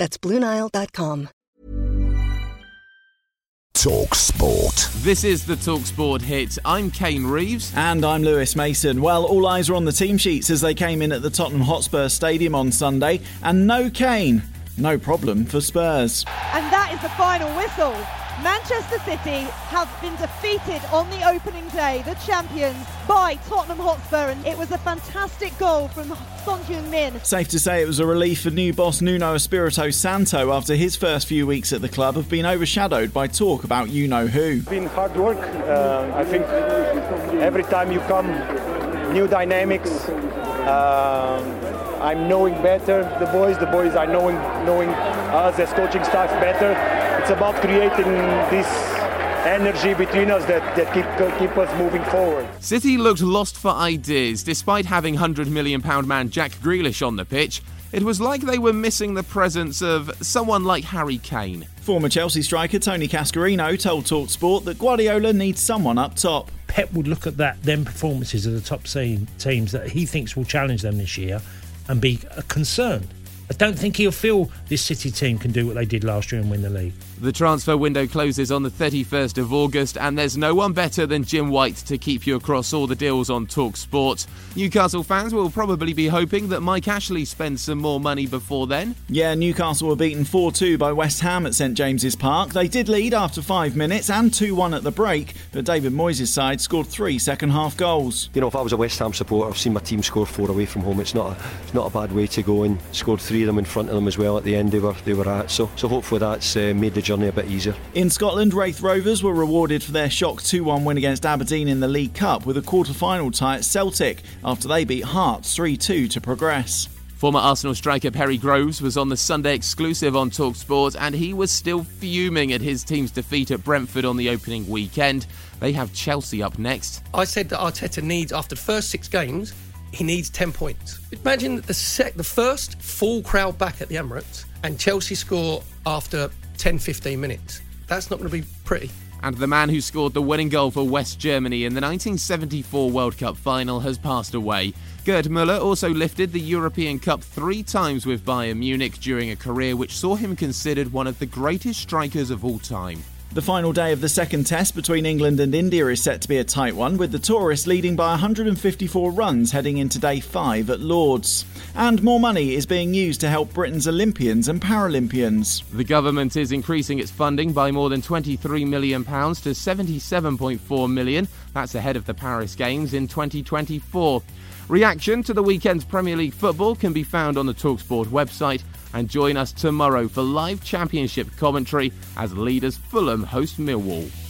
That's BlueNile.com. Talk Sport. This is the Talksport hit. I'm Kane Reeves. And I'm Lewis Mason. Well, all eyes are on the team sheets as they came in at the Tottenham Hotspur Stadium on Sunday, and no Kane. No problem for Spurs. And that is the final whistle. Manchester City have been defeated on the opening day, the champions, by Tottenham Hotspur, and it was a fantastic goal from Son Heung-min. Safe to say it was a relief for new boss Nuno Espirito Santo after his first few weeks at the club have been overshadowed by talk about you know who. It's been hard work. Uh, I think every time you come, new dynamics. Uh, I'm knowing better the boys. The boys are knowing knowing us as coaching staff better. It's about creating this energy between us that, that keep keep us moving forward. City looked lost for ideas despite having £100 million man Jack Grealish on the pitch. It was like they were missing the presence of someone like Harry Kane. Former Chelsea striker Tony Cascarino told Talksport that Guardiola needs someone up top. Pep would look at that, them performances of the top teams that he thinks will challenge them this year, and be concerned. I don't think he'll feel this City team can do what they did last year and win the league. The transfer window closes on the 31st of August, and there's no one better than Jim White to keep you across all the deals on Talk Sport. Newcastle fans will probably be hoping that Mike Ashley spends some more money before then. Yeah, Newcastle were beaten 4 2 by West Ham at St James's Park. They did lead after five minutes and 2 1 at the break, but David Moyes' side scored three second half goals. You know, if I was a West Ham supporter, I've seen my team score four away from home. It's not a, it's not a bad way to go, and scored three of them in front of them as well at the end they were, they were at. So, so hopefully that's uh, made the journey a bit easier. In Scotland, Raith Rovers were rewarded for their shock 2 1 win against Aberdeen in the League Cup with a quarter final tie at Celtic after they beat Hearts 3 2 to progress. Former Arsenal striker Perry Groves was on the Sunday exclusive on Talksport, and he was still fuming at his team's defeat at Brentford on the opening weekend. They have Chelsea up next. I said that Arteta needs, after the first six games, he needs 10 points. Imagine the, sec- the first full crowd back at the Emirates, and Chelsea score after 10 15 minutes that's not going to be pretty. And the man who scored the winning goal for West Germany in the 1974 World Cup final has passed away. Gerd Müller also lifted the European Cup three times with Bayern Munich during a career which saw him considered one of the greatest strikers of all time. The final day of the second test between England and India is set to be a tight one, with the tourists leading by 154 runs heading into day five at Lords. And more money is being used to help Britain's Olympians and Paralympians. The government is increasing its funding by more than £23 million to £77.4 million. That's ahead of the Paris Games in 2024. Reaction to the weekend's Premier League football can be found on the Talksport website and join us tomorrow for live championship commentary as leaders Fulham host Millwall.